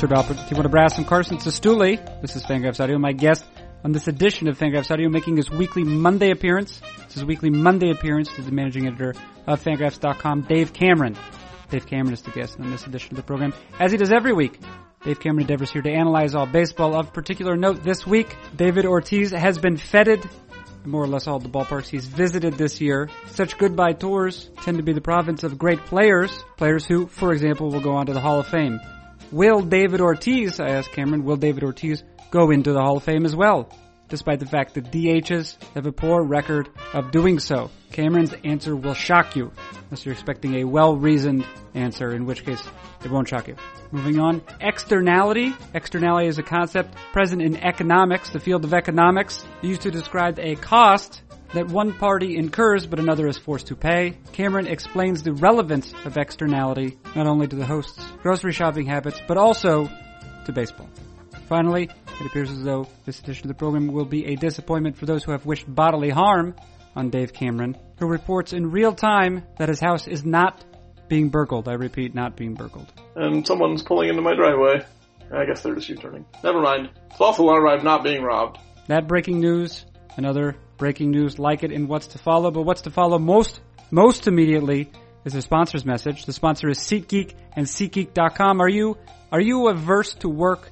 Sir Albert Timur Brass and Carson Cistulli. This is Fangraphs Audio. My guest on this edition of Fangraphs Audio making his weekly Monday appearance. This is weekly Monday appearance is the managing editor of Fangraphs.com, Dave Cameron. Dave Cameron is the guest on this edition of the program, as he does every week. Dave Cameron endeavors here to analyze all baseball. Of particular note this week, David Ortiz has been feted more or less all the ballparks he's visited this year. Such goodbye tours tend to be the province of great players, players who, for example, will go on to the Hall of Fame. Will David Ortiz, I asked Cameron, will David Ortiz go into the Hall of Fame as well? Despite the fact that DHs have a poor record of doing so. Cameron's answer will shock you, unless you're expecting a well-reasoned answer, in which case it won't shock you. Moving on, externality. Externality is a concept present in economics, the field of economics, used to describe a cost that one party incurs but another is forced to pay. Cameron explains the relevance of externality not only to the host's grocery shopping habits but also to baseball. Finally, it appears as though this edition of the program will be a disappointment for those who have wished bodily harm on Dave Cameron, who reports in real time that his house is not being burgled. I repeat, not being burgled. And someone's pulling into my driveway. I guess they're just U-turning. Never mind. False alarm, I'm not being robbed. That breaking news, another breaking news like it in what's to follow, but what's to follow most, most immediately is a sponsor's message. The sponsor is SeatGeek and SeatGeek.com. Are you, are you averse to work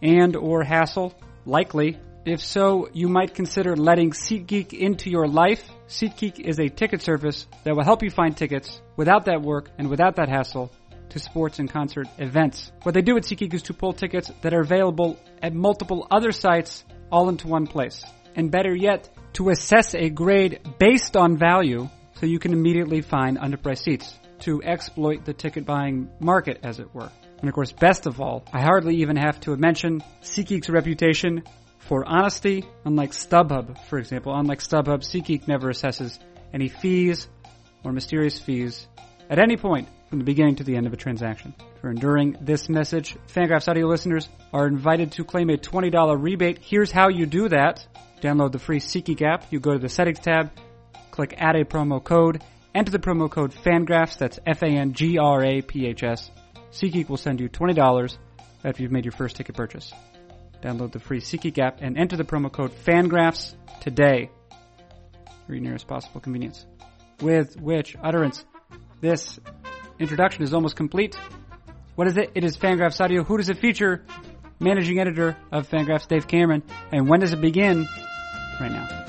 and or hassle? Likely. If so, you might consider letting SeatGeek into your life. SeatGeek is a ticket service that will help you find tickets without that work and without that hassle to sports and concert events. What they do at SeatGeek is to pull tickets that are available at multiple other sites all into one place. And better yet, to assess a grade based on value so you can immediately find underpriced seats to exploit the ticket buying market, as it were. And of course, best of all, I hardly even have to mention SeatGeek's reputation for honesty, unlike StubHub, for example. Unlike StubHub, SeatGeek never assesses any fees or mysterious fees at any point from the beginning to the end of a transaction. For enduring this message, Fangraphs audio listeners are invited to claim a $20 rebate. Here's how you do that. Download the free SeatGeek app. You go to the settings tab, click add a promo code, enter the promo code FANGRAPHS, that's F-A-N-G-R-A-P-H-S. SeatGeek will send you $20 after you've made your first ticket purchase. Download the free SeatGeek app and enter the promo code FANGRAPHS today for your nearest possible convenience. With which utterance this introduction is almost complete. What is it? It is Fangraphs Audio. Who does it feature? Managing editor of Fangraphs, Dave Cameron. And when does it begin? Right now.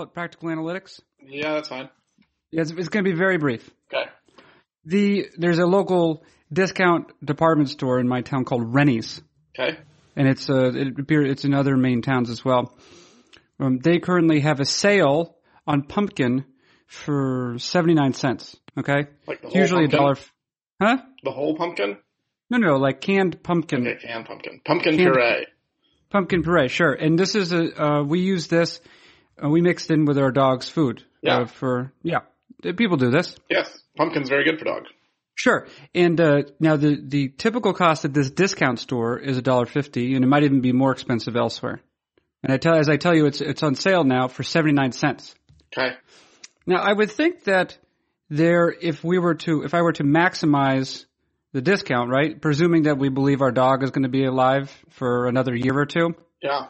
Call it? Practical analytics? Yeah, that's fine. Yeah, it's, it's going to be very brief. Okay. The there's a local discount department store in my town called Rennie's, Okay. and it's uh it appears it's in other Maine towns as well. Um, they currently have a sale on pumpkin for seventy nine cents. Okay, Like the whole usually pumpkin? a dollar. f- Huh? The whole pumpkin? No, no, like canned pumpkin. Okay, canned pumpkin. Pumpkin Canned- puree. Pumpkin puree, sure. And this is a uh, we use this. Uh, we mixed in with our dog's food. Yeah. Uh, for yeah, Uh, people do this. Yes. Pumpkin's very good for dogs. Sure. And uh, now the the typical cost at this discount store is a dollar fifty, and it might even be more expensive elsewhere. And I tell as I tell you, it's it's on sale now for seventy nine cents. Okay. Now I would think that there, if we were to, if I were to maximize the discount, right, presuming that we believe our dog is going to be alive for another year or two, Yeah.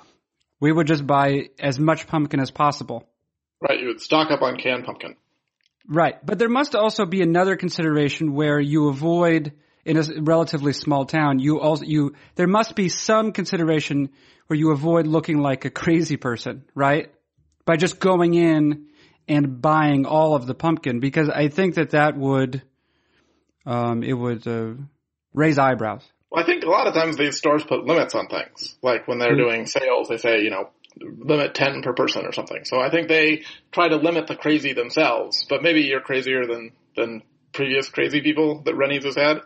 We would just buy as much pumpkin as possible. Right, you would stock up on canned pumpkin. Right. But there must also be another consideration where you avoid in a relatively small town, you also, you, there must be some consideration where you avoid looking like a crazy person, right? By just going in and buying all of the pumpkin because I think that that would, um, it would, uh, raise eyebrows. Well, I think a lot of times these stores put limits on things. Like when they're Hmm. doing sales, they say, you know, limit 10 per person or something. So I think they try to limit the crazy themselves, but maybe you're crazier than, than previous crazy people that Rennie's has had.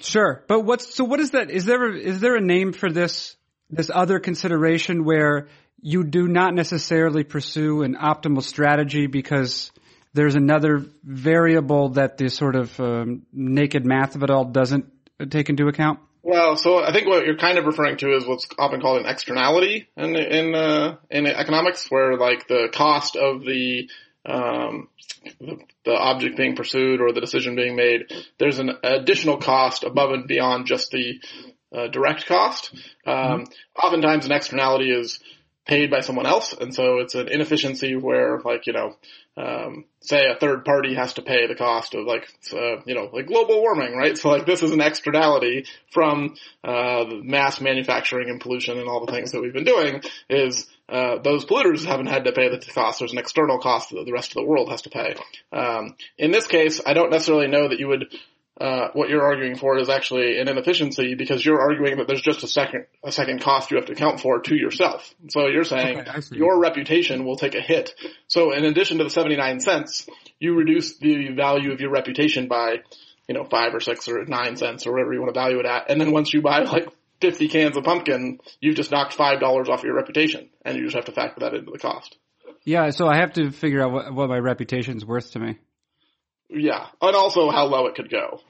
Sure, but what's so? What is that? Is there a, is there a name for this this other consideration where you do not necessarily pursue an optimal strategy because there's another variable that the sort of um, naked math of it all doesn't take into account? Well, so I think what you're kind of referring to is what's often called an externality in in uh, in economics, where like the cost of the um, the, the object being pursued or the decision being made, there's an additional cost above and beyond just the uh, direct cost. Um, mm-hmm. Oftentimes, an externality is paid by someone else, and so it's an inefficiency where, like, you know, um, say a third party has to pay the cost of like, uh, you know, like global warming, right? So like this is an externality from, uh, mass manufacturing and pollution and all the things that we've been doing is, uh, those polluters haven't had to pay the cost. There's an external cost that the rest of the world has to pay. Um, in this case, I don't necessarily know that you would uh, what you're arguing for is actually an inefficiency because you're arguing that there's just a second a second cost you have to account for to yourself. So you're saying okay, your reputation will take a hit. So in addition to the 79 cents, you reduce the value of your reputation by, you know, five or six or nine cents or whatever you want to value it at. And then once you buy like 50 cans of pumpkin, you've just knocked $5 off your reputation and you just have to factor that into the cost. Yeah, so I have to figure out what, what my reputation's worth to me. Yeah, and also how low it could go.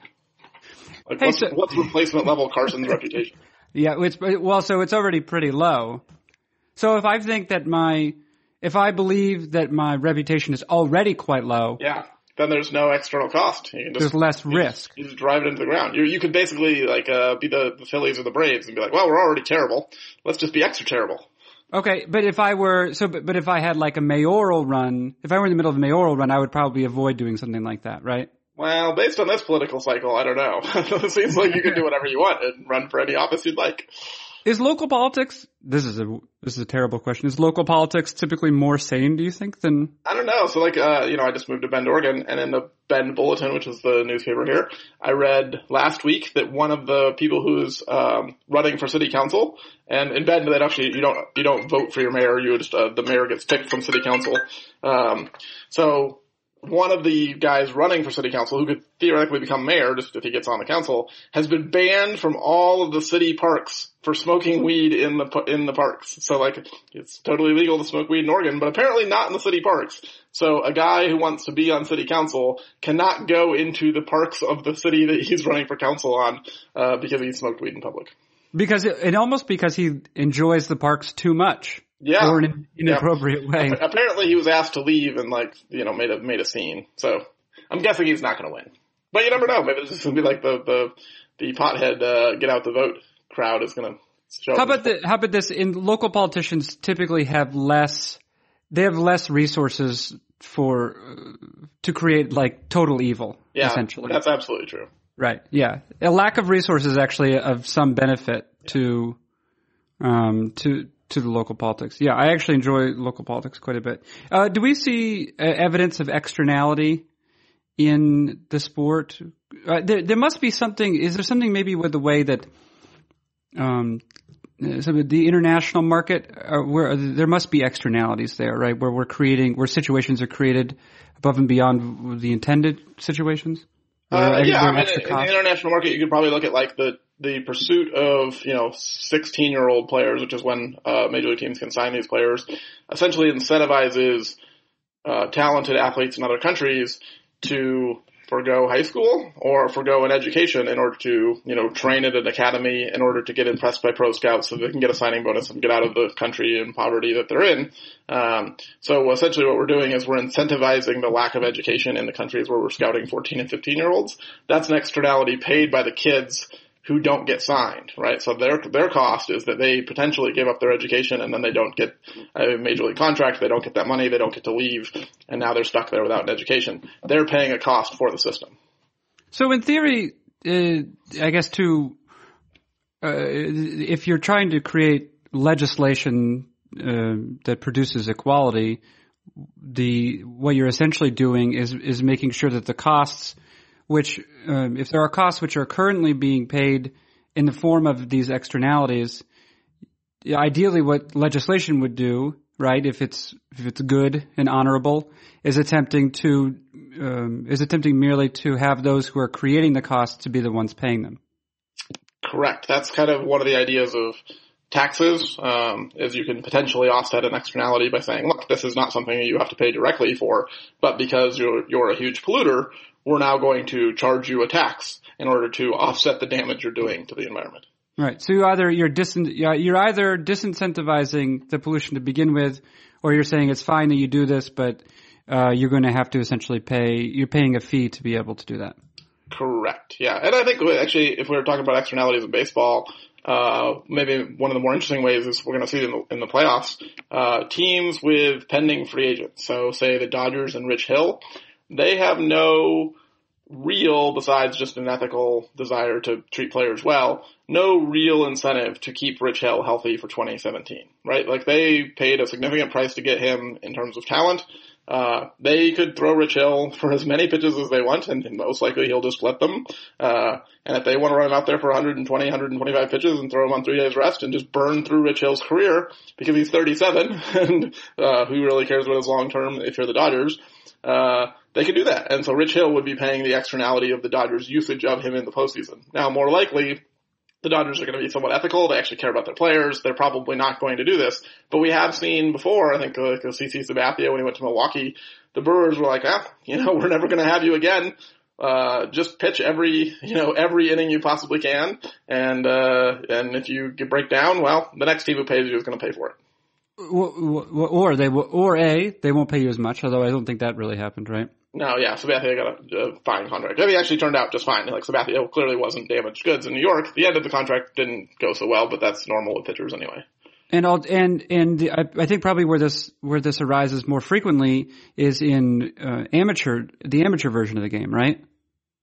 Like, hey, what's, so, what's replacement level Carson's reputation? Yeah, it's well, so it's already pretty low. So if I think that my, if I believe that my reputation is already quite low, yeah, then there's no external cost. Just, there's less you risk. Just, you just drive it into the ground. You you could basically like uh, be the, the Phillies or the Braves and be like, well, we're already terrible. Let's just be extra terrible. Okay, but if I were so, but, but if I had like a mayoral run, if I were in the middle of a mayoral run, I would probably avoid doing something like that, right? Well, based on this political cycle, I don't know. it seems like you can do whatever you want and run for any office you'd like. Is local politics? This is a this is a terrible question. Is local politics typically more sane? Do you think than? I don't know. So like, uh, you know, I just moved to Bend, Oregon, and in the Bend Bulletin, which is the newspaper here, I read last week that one of the people who's um, running for city council, and in Bend, that actually you don't you don't vote for your mayor. You just uh, the mayor gets picked from city council. Um, so one of the guys running for city council, who could theoretically become mayor just if he gets on the council, has been banned from all of the city parks for smoking weed in the in the parks. So like, it's totally legal to smoke weed in Oregon, but apparently not in the city parks. So a guy who wants to be on city council cannot go into the parks of the city that he's running for council on uh, because he smoked weed in public. Because it, and almost because he enjoys the parks too much. Yeah. Or in an inappropriate yeah. way. Apparently he was asked to leave and like, you know, made a, made a scene. So I'm guessing he's not going to win. But you never know. Maybe this is going to be like the, the, the pothead, uh, get out the vote crowd is going to show How about the, how about this? In local politicians typically have less, they have less resources for, uh, to create like total evil. Yeah. Essentially. That's absolutely true. Right. Yeah. A lack of resources actually of some benefit yeah. to, um, to, to the local politics. Yeah, I actually enjoy local politics quite a bit. Uh, do we see uh, evidence of externality in the sport? Uh, there, there must be something. Is there something maybe with the way that um, some of the international market, uh, where there must be externalities there, right? Where we're creating, where situations are created above and beyond the intended situations. Uh, yeah, I mean, in the international market, you could probably look at like the the pursuit of you know 16 year old players, which is when uh, major league teams can sign these players, essentially incentivizes uh, talented athletes in other countries to forego high school or forego an education in order to, you know, train at an academy in order to get impressed by pro scouts so they can get a signing bonus and get out of the country and poverty that they're in. Um, so essentially what we're doing is we're incentivizing the lack of education in the countries where we're scouting 14 and 15 year olds. That's an externality paid by the kids who don't get signed, right? So their their cost is that they potentially give up their education and then they don't get a major league contract, they don't get that money, they don't get to leave, and now they're stuck there without an education. They're paying a cost for the system. So in theory, uh, I guess to uh, if you're trying to create legislation uh, that produces equality, the what you're essentially doing is is making sure that the costs which, um, if there are costs which are currently being paid in the form of these externalities, ideally what legislation would do, right, if it's, if it's good and honorable, is attempting to, um, is attempting merely to have those who are creating the costs to be the ones paying them. Correct. That's kind of one of the ideas of taxes um, is you can potentially offset an externality by saying, look, this is not something that you have to pay directly for, but because you're you're a huge polluter, we're now going to charge you a tax in order to offset the damage you're doing to the environment. Right. So you either you're dis you're either disincentivizing the pollution to begin with, or you're saying it's fine that you do this, but uh, you're going to have to essentially pay. You're paying a fee to be able to do that. Correct. Yeah, and I think actually, if we were talking about externalities in baseball, uh, maybe one of the more interesting ways is we're going to see in the, in the playoffs, uh, teams with pending free agents. So say the Dodgers and Rich Hill, they have no real, besides just an ethical desire to treat players well, no real incentive to keep Rich Hill healthy for 2017, right? Like they paid a significant price to get him in terms of talent. Uh, they could throw Rich Hill for as many pitches as they want, and most likely he'll just let them. Uh, and if they want to run him out there for 120, 125 pitches and throw him on three days rest and just burn through Rich Hill's career because he's 37, and uh, who really cares about his long term if you're the Dodgers? Uh, they could do that. And so Rich Hill would be paying the externality of the Dodgers' usage of him in the postseason. Now, more likely, the Dodgers are going to be somewhat ethical. They actually care about their players. They're probably not going to do this. But we have seen before, I think, like uh, CC Sabathia when he went to Milwaukee, the Brewers were like, ah, you know, we're never going to have you again. Uh, just pitch every, you know, every inning you possibly can. And, uh, and if you break down, well, the next team who pays you is going to pay for it. Or they or A, they won't pay you as much, although I don't think that really happened, right? No, yeah, Sabathia got a, a fine contract. I mean, actually turned out just fine. Like Sabathia clearly wasn't damaged goods in New York. The end of the contract didn't go so well, but that's normal with pitchers anyway. And all, and and the, I, I, think probably where this where this arises more frequently is in uh, amateur the amateur version of the game, right?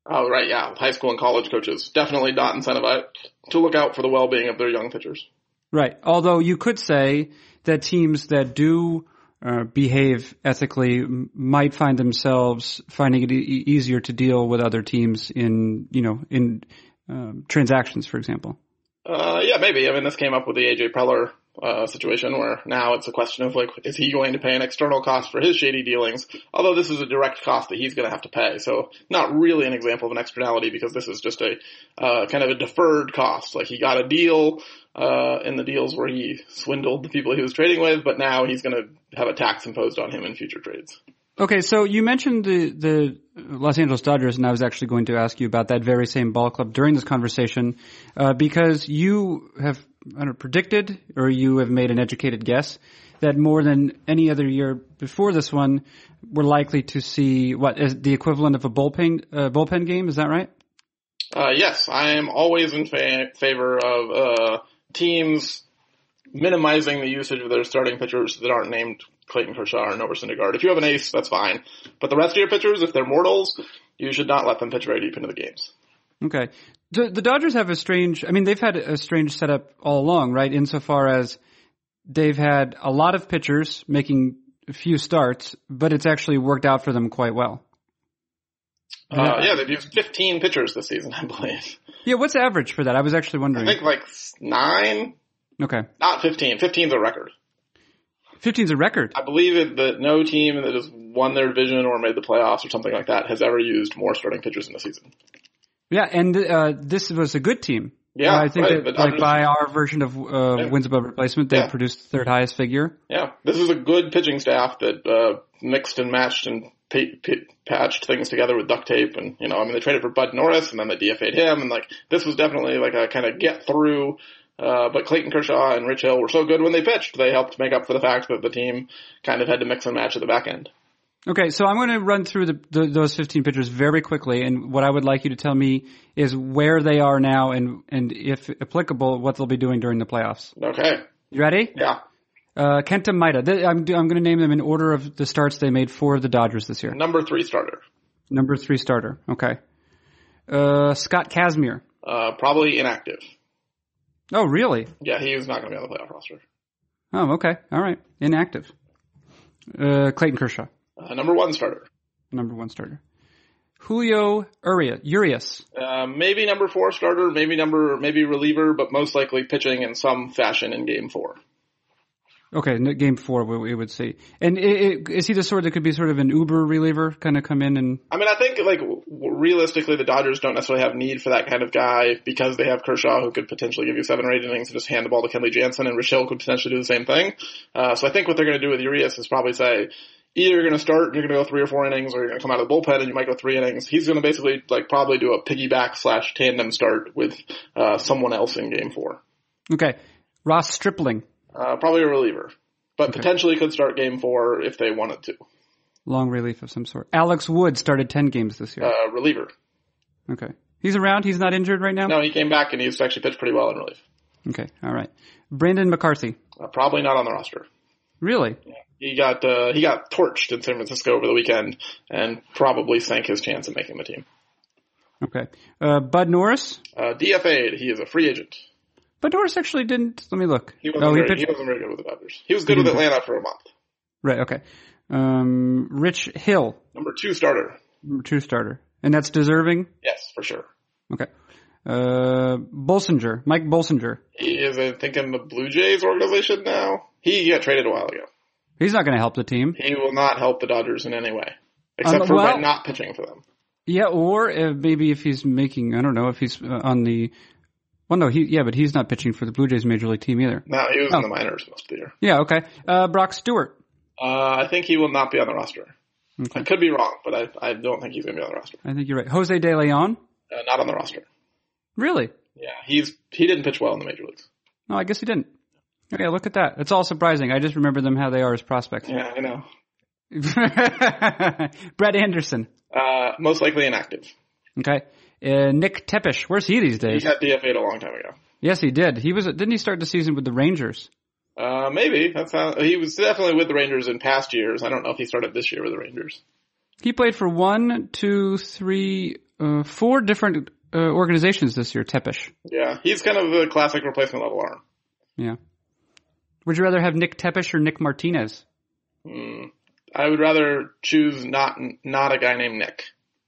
Oh right, yeah. High school and college coaches definitely not incentivized to look out for the well being of their young pitchers. Right. Although you could say that teams that do uh, behave ethically might find themselves finding it e- easier to deal with other teams in you know in um, transactions, for example. Uh, yeah, maybe. I mean, this came up with the AJ Preller uh, situation where now it's a question of like, is he going to pay an external cost for his shady dealings? Although this is a direct cost that he's going to have to pay, so not really an example of an externality because this is just a uh, kind of a deferred cost. Like he got a deal uh, in the deals where he swindled the people he was trading with, but now he's going to have a tax imposed on him in future trades. Okay, so you mentioned the the Los Angeles Dodgers, and I was actually going to ask you about that very same ball club during this conversation, uh, because you have know, predicted or you have made an educated guess that more than any other year before this one, we're likely to see what is the equivalent of a bullpen uh, bullpen game. Is that right? Uh, yes, I am always in fa- favor of uh, teams minimizing the usage of their starting pitchers that aren't named Clayton Kershaw or Noah Syndergaard. If you have an ace, that's fine. But the rest of your pitchers, if they're mortals, you should not let them pitch very deep into the games. Okay. The, the Dodgers have a strange, I mean, they've had a strange setup all along, right? Insofar as they've had a lot of pitchers making a few starts, but it's actually worked out for them quite well. Uh, yeah, they've used 15 pitchers this season, I believe. Yeah, what's average for that? I was actually wondering. I think like nine. Okay. Not 15. 15 is a record. 15 is a record. I believe that no team that has won their division or made the playoffs or something like that has ever used more starting pitchers in a season. Yeah, and uh, this was a good team. Yeah, uh, I think right. that like by our version of uh, Yeah. wins above replacement, they Yeah. produced the third highest figure. Yeah, this is a good pitching staff that uh, mixed and matched and pa- pa- patched things together with duct tape. And you know, I mean, they traded for Bud Norris and then they DFA'd him, and like this was definitely like a kind of get through. Uh, but Clayton Kershaw and Rich Hill were so good when they pitched, they helped make up for the fact that the team kind of had to mix and match at the back end. Okay, so I'm going to run through the, the, those 15 pitchers very quickly, and what I would like you to tell me is where they are now, and and if applicable, what they'll be doing during the playoffs. Okay, You ready? yeah, Uh, Kenta Maeda. I'm I'm going to name them in order of the starts they made for the Dodgers this year. number three starter, Number three starter. Okay. Uh, Scott Kazmir. uh, probably inactive. Oh, really? Yeah, he's not going to be on the playoff roster. Oh, okay. All right. Inactive. Uh, Clayton Kershaw. Uh, number one starter, Number one starter. Julio Urias. Urias. uh, maybe number four starter, maybe number maybe reliever, but most likely pitching in some fashion in Game Four. Okay, game four we, would see. And is he the sort that could be sort of an Uber reliever, kind of come in and I mean, I think like realistically, the Dodgers don't necessarily have need for that kind of guy because they have Kershaw, who could potentially give you seven or eight innings and just hand the ball to Kenley Jansen, and Rich Hill could potentially do the same thing. Uh, so I think what they're going to do with Urias is probably say. Either you're going to start and you're going to go three or four innings, or you're going to come out of the bullpen and you might go three innings. He's going to basically like probably do a piggyback slash tandem start with uh, someone else in Game Four. okay, Ross Stripling, Uh, probably a reliever, but potentially could start Game Four if they wanted to. long relief of some sort. Alex Wood started ten games this year. Uh, reliever. Okay, he's around. He's not injured right now. No, he came back and he's actually pitched pretty well in relief. Okay, all right. Brandon McCarthy, Uh, probably not on the roster. Really? He got uh, he got torched in San Francisco over the weekend and probably sank his chance of making the team. Okay. Uh, Bud Norris. Uh, DFA'd. He is a free agent. Bud Norris actually didn't. Let me look. He wasn't, oh, he pitched. he wasn't very good with the Dodgers. He was good with Atlanta for a month. Right. Okay. Um, Rich Hill, Number two starter. number two starter, and that's deserving. Yes, for sure. Okay. Uh, Bolsinger, Mike Bolsinger. He is, I think, in the Blue Jays organization now. He got traded a while ago. He's not going to help the team. He will not help the Dodgers in any way, except Um, for well- by not pitching for them. Yeah, or uh, maybe if he's making, I don't know, if he's uh, on the. Well, no, he yeah, but he's not pitching for the Blue Jays major league team either. No, he was Oh. in the minors most of the year. Yeah. Okay. Uh, Brock Stewart. Uh, I think he will not be on the roster. Okay. I could be wrong, but I, I don't think he's going to be on the roster. I think you're right. Jose De Leon. Uh, not on the roster. Really? Yeah, he's he didn't pitch well in the major leagues. No, I guess he didn't. Okay, look at that. It's all surprising. I just remember them how they are as prospects. Yeah, I know. Brett Anderson. Uh, most likely inactive. Okay. Uh, Nick Tepesch. Where's he these days? He got DFA'd a long time ago. Yes, he did. He was. Didn't he start the season with the Rangers? Uh, maybe that's not, he was definitely with the Rangers in past years. I don't know if he started this year with the Rangers. He played for one, two, three, uh, four different uh, organizations this year. Tepesch. Yeah, he's kind of the classic replacement level arm. Yeah. Would you rather have Nick Tepesch or Nick Martinez? Mm, I would rather choose not not a guy named Nick.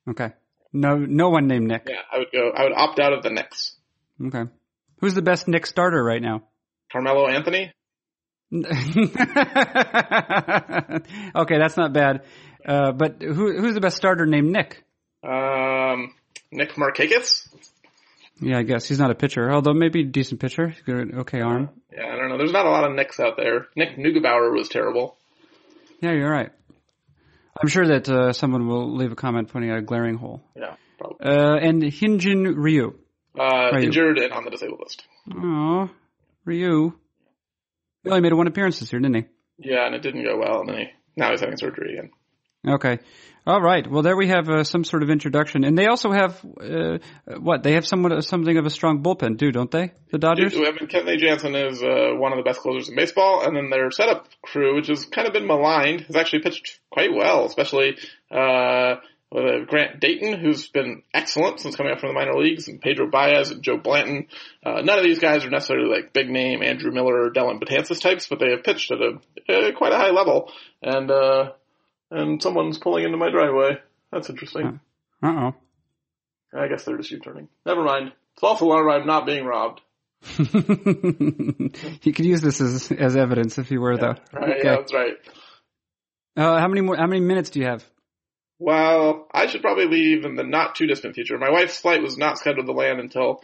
Okay. No, no one named Nick. Yeah, I would go. I would opt out of the Knicks. Okay. Who's the best Nick starter right now? Carmelo Anthony. okay, that's not bad. Uh, but who, who's the best starter named Nick? Um, Nick Markakis. Yeah, I guess he's not a pitcher, although maybe a decent pitcher. He's got an okay arm. Yeah, I don't know. There's not a lot of Nicks out there. Nick Neugebauer was terrible. Yeah, you're right. I'm sure that uh, someone will leave a comment pointing out a glaring hole. Yeah, probably. Uh, and Hyunjin Ryu. Uh, Ryu. injured and on the disabled list. Oh, Ryu. He only made one appearance this year, didn't he? Yeah, and it didn't go well, and then he now he's having surgery again. Okay. All right. Well, there we have uh, some sort of introduction, and they also have uh, what? They have somewhat something of a strong bullpen, too, don't they? The Dodgers. I mean, Kenley Jansen is uh, one of the best closers in baseball, and then their setup crew, which has kind of been maligned, has actually pitched quite well, especially uh, with uh, Grant Dayton, who's been excellent since coming up from the minor leagues, and Pedro Baez and Joe Blanton. Uh, none of these guys are necessarily like big name Andrew Miller or Dellin Betances types, but they have pitched at a uh, quite a high level, and uh, and someone's pulling into my driveway. That's interesting. Uh oh. I guess they're just U-turning. Never mind. False alarm! I'm not being robbed. he could use this as as evidence if he were, though. Right, Okay. Yeah, that's right. Uh, how many more? How many minutes do you have? Well, I should probably leave in the not too distant future. My wife's flight was not scheduled to land until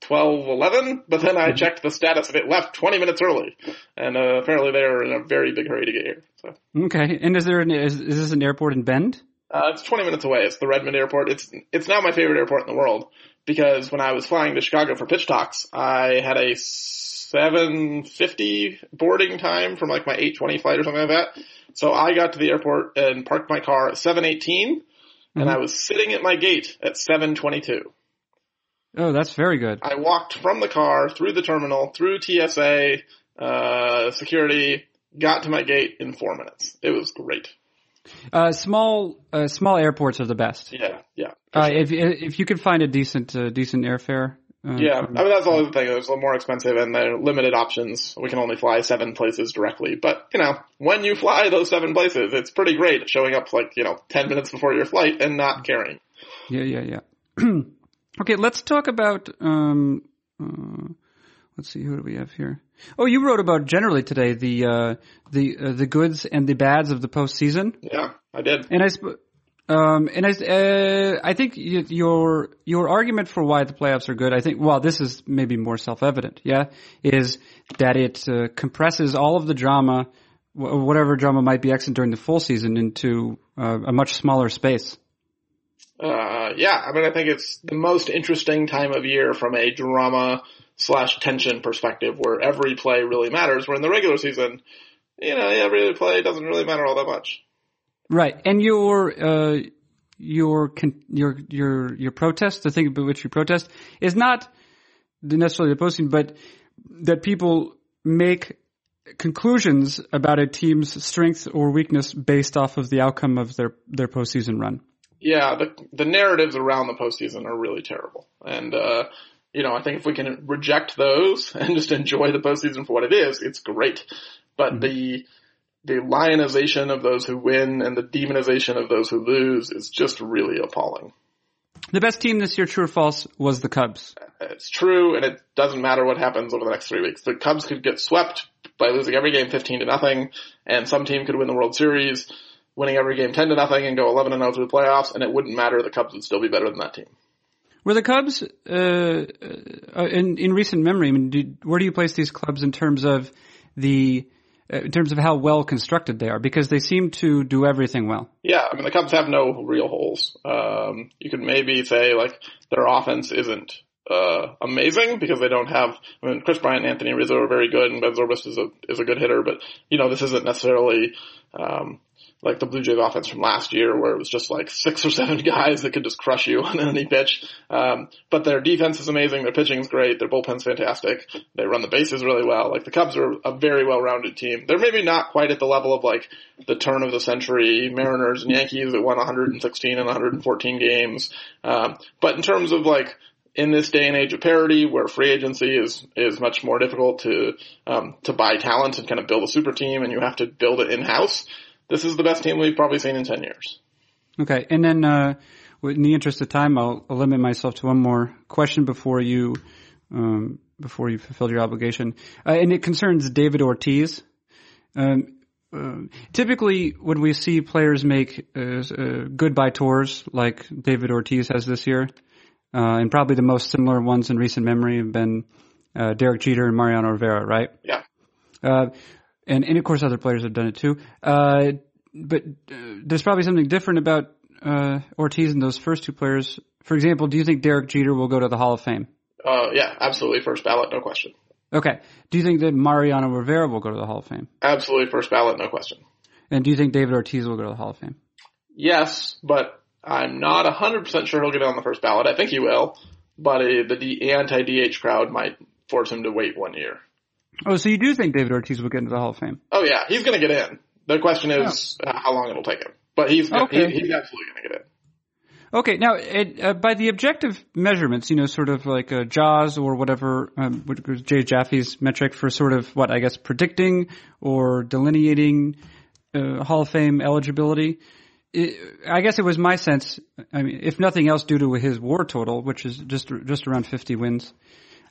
twelve eleven, but then I checked the status and it left 20 minutes early. And uh, apparently they are in a very big hurry to get here. So Okay. And is there an, is, is this an airport in Bend? uh, it's 20 minutes away. It's the Redmond Airport. It's it's now my favorite airport in the world because when I was flying to Chicago for pitch talks, I had a 750 boarding time from like my 820 flight or something like that. So I got to the airport and parked my car at 718 and I was sitting at my gate at 722. Oh, that's very good. I walked from the car through the terminal, through TSA, uh, security, got to my gate in four minutes. It was great. Uh, small uh, small airports are the best. Yeah, yeah. Uh, if if you could find a decent uh, decent airfare. Uh, Yeah, I mean that's always the thing. It's a little more expensive, and they're limited options. We can only fly seven places directly, but you know, when you fly those seven places, it's pretty great showing up like you know ten minutes before your flight and not caring. Yeah, yeah, yeah. okay, let's talk about um, uh, let's see, who do we have here? Oh, you wrote about generally today the uh, the uh, the goods and the bads of the postseason. Yeah, I did. And I sp- um, and I, uh, I think y- your your argument for why the playoffs are good, I think, well, this is maybe more self-evident, yeah, is that it uh, compresses all of the drama, wh- whatever drama might be extant during the full season, into uh, a much smaller space. Uh, yeah, I mean, I think it's the most interesting time of year from a drama slash tension perspective, where every play really matters. Where in the regular season, you know, every play doesn't really matter all that much. Right, and your uh, your your your your protest, the thing about which you protest, is not necessarily the posting, but that people make conclusions about a team's strength or weakness based off of the outcome of their their postseason run. Yeah, the the narratives around the postseason are really terrible, and uh, you know, I think if we can reject those and just enjoy the postseason for what it is, it's great. But mm-hmm. the the lionization of those who win and the demonization of those who lose is just really appalling. The best team this year, true or false, was the Cubs. It's true, and it doesn't matter what happens over the next three weeks. The Cubs could get swept by losing every game 15 to nothing, and some team could win the World Series, winning every game 10 to nothing and go 11 and 0 through the playoffs, and it wouldn't matter. The Cubs would still be better than that team. Were the Cubs, uh, uh, in, in recent memory, I mean, did, where do you place these clubs in terms of the uh, in terms of how well constructed they are because they seem to do everything well. Yeah, I mean the Cubs have no real holes. Um, you could maybe say like their offense isn't uh, amazing because they don't have. I mean, Kris Bryant and Anthony Rizzo are very good, and Ben Zobrist is a is a good hitter, but you know this isn't necessarily um, like the Blue Jays offense from last year where it was just like six or seven guys that could just crush you on any pitch. Um, but their defense is amazing. Their pitching is great. Their bullpen's fantastic. They run the bases really well. Like the Cubs are a very well-rounded team. They're maybe not quite at the level of like the turn of the century Mariners and Yankees that won 116 and 114 games. Um, but in terms of like in this day and age of parity where free agency is is much more difficult to um, to buy talent and kind of build a super team and you have to build it in house this is the best team we've probably seen in 10 years. Okay. And then, uh, in the interest of time, I'll, I'll, limit myself to one more question before you, um, before you fulfill your obligation. Uh, and it concerns David Ortiz. Um, uh, typically, when we see players make uh, uh, goodbye tours like David Ortiz has this year, uh, and probably the most similar ones in recent memory have been Derek Jeter and Mariano Rivera, right? Yeah and and of course other players have done it too. Uh, but uh, there's probably something different about uh, Ortiz and those first two players. For example, do you think Derek Jeter will go to the Hall of Fame? Uh, yeah, absolutely, first ballot, no question. Okay. Do you think that Mariano Rivera will go to the Hall of Fame? Absolutely, first ballot, no question. And do you think David Ortiz will go to the Hall of Fame? Yes, but I'm not 100% sure he'll get on the first ballot. I think he will, but uh, the anti-DH crowd might force him to wait one year. Oh, so you do think David Ortiz will get into the Hall of Fame? Oh yeah, he's going to get in. The question is oh. how long it'll take him, but he's okay. he, he's absolutely going to get in. Okay, now it, uh, by the objective measurements, you know, sort of like uh, JAWS or whatever, um, which was Jay Jaffe's metric for sort of what I guess predicting or delineating uh, Hall of Fame eligibility. It, I guess it was my sense. I mean, if nothing else, due to his WAR total, which is just just around 50 wins,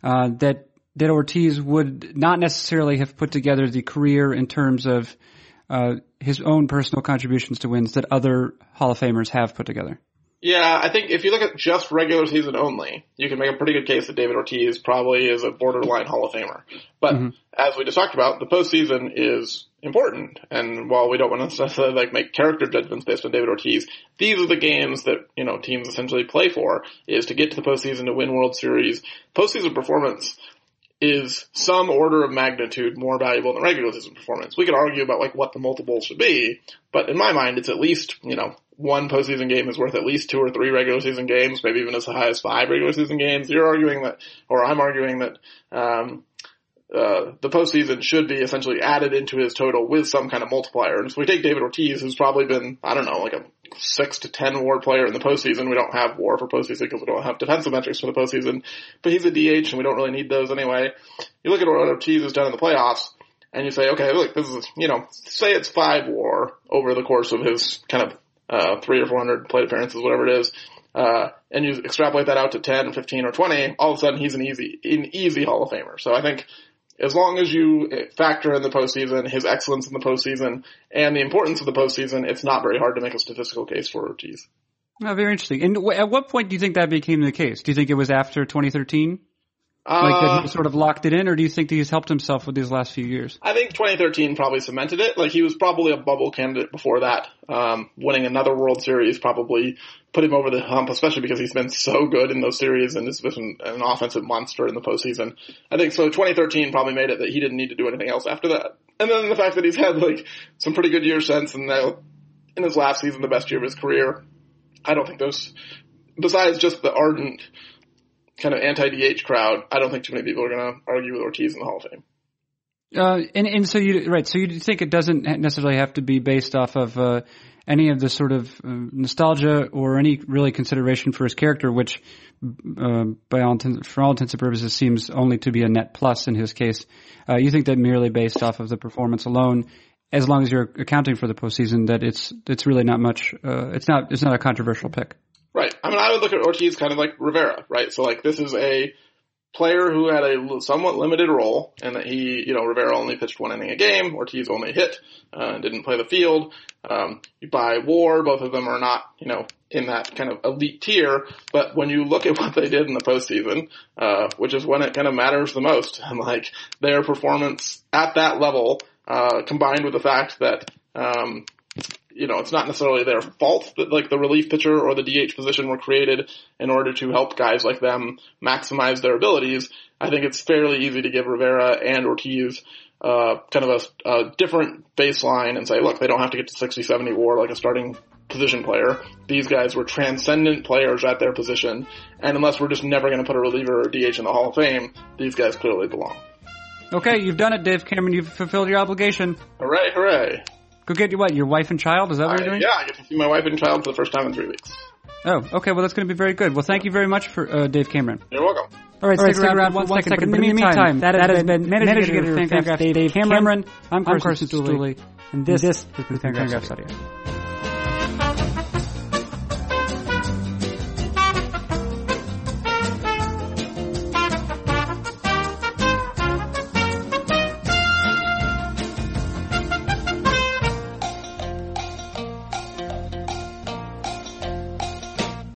uh, that that Ortiz would not necessarily have put together the career in terms of uh, his own personal contributions to wins that other Hall of Famers have put together. Yeah, I think if you look at just regular season only, you can make a pretty good case that David Ortiz probably is a borderline Hall of Famer. But mm-hmm. as we just talked about, the postseason is important. And while we don't want to necessarily like make character judgments based on David Ortiz, these are the games that, you know, teams essentially play for is to get to the postseason to win World Series. Postseason performance is some order of magnitude more valuable than regular season performance. We could argue about like what the multiple should be, but in my mind, it's at least, you know, one postseason game is worth at least two or three regular season games, maybe even as high as five regular season games. You're arguing that, or I'm arguing that, um, uh, the postseason should be essentially added into his total with some kind of multiplier. And if we take David Ortiz, who's probably been, I don't know, like a six to ten WAR player in the postseason. We don't have WAR for postseason because we don't have defensive metrics for the postseason, but he's a DH and we don't really need those anyway. You look at what Ortiz has done in the playoffs and you say, okay, look, this is, you know, say it's five WAR over the course of his kind of, uh, three or four hundred plate appearances, whatever it is. uh, and you extrapolate that out to 10, 15, or 20, all of a sudden he's an easy, an easy Hall of Famer. So I think as long as you factor in the postseason, his excellence in the postseason, and the importance of the postseason, it's not very hard to make a statistical case for Ortiz. Oh, very interesting. And w- at what point do you think that became the case? Do you think it was after 2013? Like that he Uh, sort of locked it in, or do you think that he's helped himself with these last few years? I think 2013 probably cemented it. Like he was probably a bubble candidate before that. Um, winning another World Series probably put him over the hump, especially because he's been so good in those series and has been an offensive monster in the postseason. I think so. 2013 probably made it that he didn't need to do anything else after that. And then the fact that he's had like some pretty good years since, and now in his last season, the best year of his career. I don't think those, besides just the ardent kind of anti-DH crowd, I don't think too many people are going to argue with Ortiz in the Hall of Fame. Uh, and and so you right, so you think it doesn't necessarily have to be based off of uh, any of the sort of uh, nostalgia or any really consideration for his character, which, uh, by all intents, for all intents and purposes, seems only to be a net plus in his case. Uh, you think that merely based off of the performance alone, as long as you're accounting for the postseason, that it's it's really not much. Uh, it's not it's not a controversial pick. Right. I mean, I would look at Ortiz kind of like Rivera, right? So like this is a player who had a somewhat limited role and that he, you know, Rivera only pitched one inning a game, Ortiz only hit, uh, didn't play the field. Um, by war, both of them are not, you know, in that kind of elite tier, but when you look at what they did in the postseason, uh, which is when it kind of matters the most, and like their performance at that level, uh, combined with the fact that, um, you know, it's not necessarily their fault that like the relief pitcher or the DH position were created in order to help guys like them maximize their abilities. I think it's fairly easy to give Rivera and Ortiz uh, kind of a, a different baseline and say, look, they don't have to get to 60, 70 war like a starting position player. These guys were transcendent players at their position, and unless we're just never going to put a reliever or DH in the Hall of Fame, these guys clearly belong. Okay, you've done it, Dave Cameron. You've fulfilled your obligation. Hooray, hooray. Go get your what? Your wife and child? Is that what I- you're doing? yeah, I get to see my wife and child for the first time in three weeks. Oh, okay. Well, that's going to be very good. Well, thank you very much for uh, Dave Cameron. You're welcome. All right, All right, stick, around, for one second. But in the meantime, that, has been managed to get your Fangraphs Dave Cameron. I'm Carson Cistulli, and this, this is is the Fangraphs Fangraphs Studio. Studio.